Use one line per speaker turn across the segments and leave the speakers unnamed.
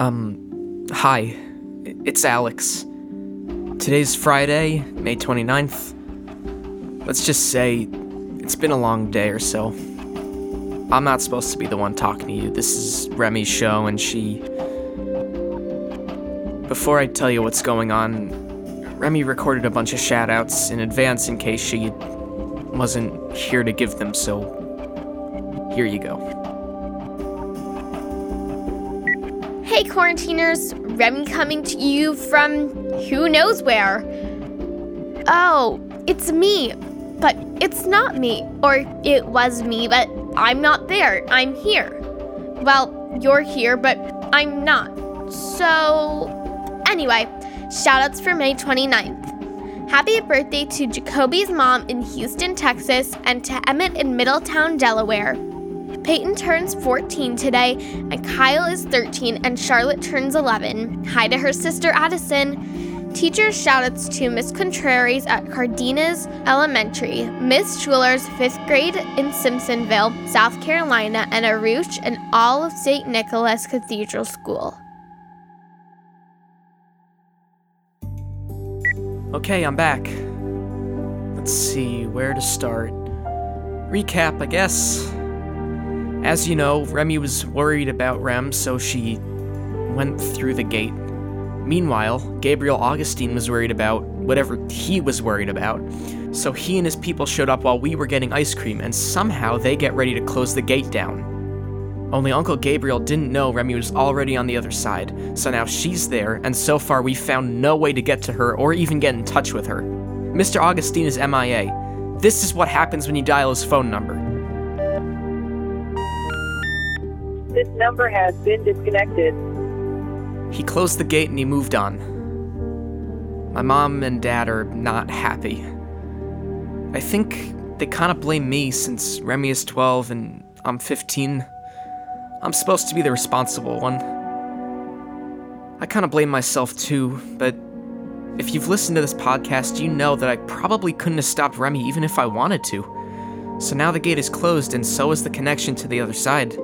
Um, hi, it's Alex. Today's Friday, May 29th. Let's just say it's been a long day or so. I'm not supposed to be the one talking to you. This is Remy's show, and she. Before I tell you what's going on, Remy recorded a bunch of shoutouts in advance in case she wasn't here to give them, so here you go.
Hey, quarantiners, Remy coming to you from who knows where. Oh, it's me, but it's not me. Or it was me, but I'm not there. I'm here. Well, you're here, but I'm not. So, anyway, shoutouts for May 29th. Happy birthday to Jacoby's mom in Houston, Texas, and to Emmett in Middletown, Delaware. Peyton turns 14 today, and Kyle is 13, and Charlotte turns 11. Hi to her sister Addison. Teacher shoutouts to Miss Contreras at Cardenas Elementary, Miss Schuler's 5th grade in Simpsonville, South Carolina, and Aruch and all of St. Nicholas Cathedral School.
Okay, I'm back. Let's see where to start. Recap, I guess. As you know, Remy was worried about Rem, so she went through the gate. Meanwhile, Gabriel Augustine was worried about whatever he was worried about, so he and his people showed up while we were getting ice cream, and somehow they get ready to close the gate down. Only Uncle Gabriel didn't know Remy was already on the other side, so now she's there, and so far we've found no way to get to her or even get in touch with her. Mr. Augustine is MIA. This is what happens when you dial his phone number.
This number has been disconnected.
He closed the gate and he moved on. My mom and dad are not happy. I think they kind of blame me since Remy is 12 and I'm 15. I'm supposed to be the responsible one. I kind of blame myself too, but if you've listened to this podcast, you know that I probably couldn't have stopped Remy even if I wanted to. So now the gate is closed and so is the connection to the other side.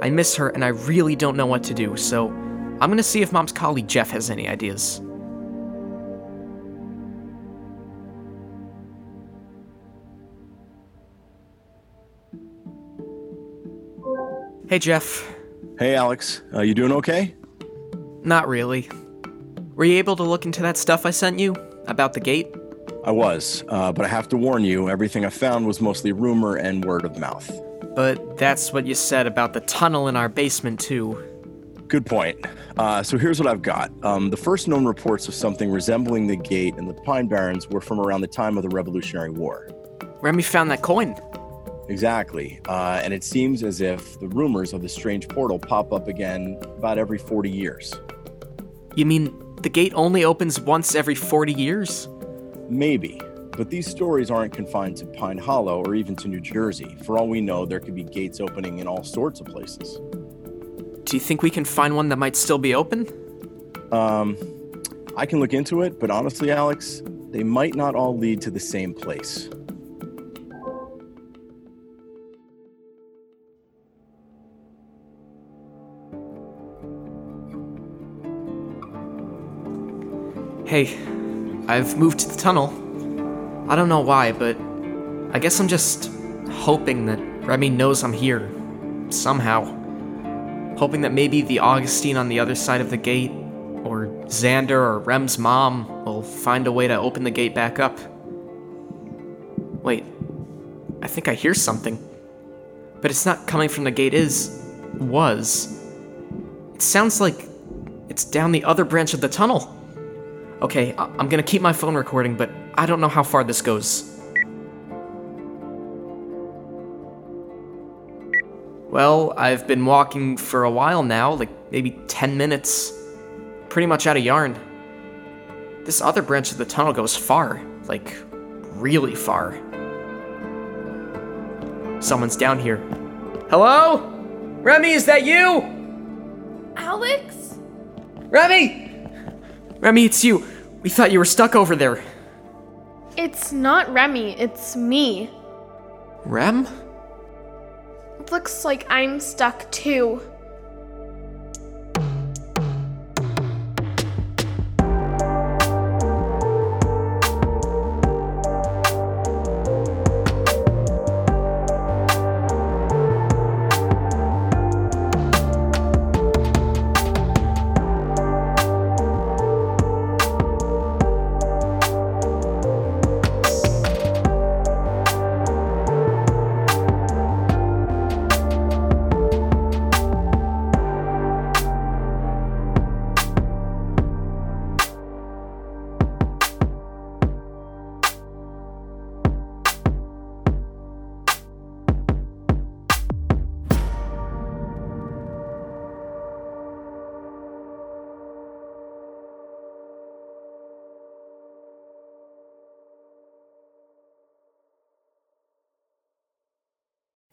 I miss her and I really don't know what to do, so I'm gonna see if mom's colleague Jeff has any ideas. Hey Jeff.
Hey, Alex. Uh, you doing okay?
Not really. Were you able to look into that stuff I sent you about the gate?
I was, uh, but I have to warn you, everything I found was mostly rumor and word of mouth.
But that's what you said about the tunnel in our basement, too.
Good point. Uh, so here's what I've got. Um, the first known reports of something resembling the gate in the Pine Barrens were from around the time of the Revolutionary War.
Remy found that coin.
Exactly. Uh, and it seems as if the rumors of the strange portal pop up again about every 40 years.
You mean the gate only opens once every 40 years?
Maybe. But these stories aren't confined to Pine Hollow or even to New Jersey. For all we know, there could be gates opening in all sorts of places.
Do you think we can find one that might still be open?
Um, I can look into it, but honestly, Alex, they might not all lead to the same place.
Hey, I've moved to the tunnel. I don't know why, but I guess I'm just hoping that Remy knows I'm here. Somehow. Hoping that maybe the Augustine on the other side of the gate, or Xander or Rem's mom, will find a way to open the gate back up. Wait, I think I hear something. But it's not coming from the gate, is. was. It sounds like it's down the other branch of the tunnel. Okay, I- I'm gonna keep my phone recording, but I don't know how far this goes. Well, I've been walking for a while now, like maybe 10 minutes. Pretty much out of yarn. This other branch of the tunnel goes far, like really far. Someone's down here. Hello? Remy, is that you?
Alex?
Remy! Remy, it's you. We thought you were stuck over there.
It's not Remy, it's me.
Rem?
Looks like I'm stuck too.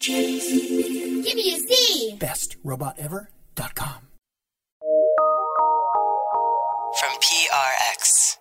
Give me a Z.
BestRobotEver.com.
From PRX.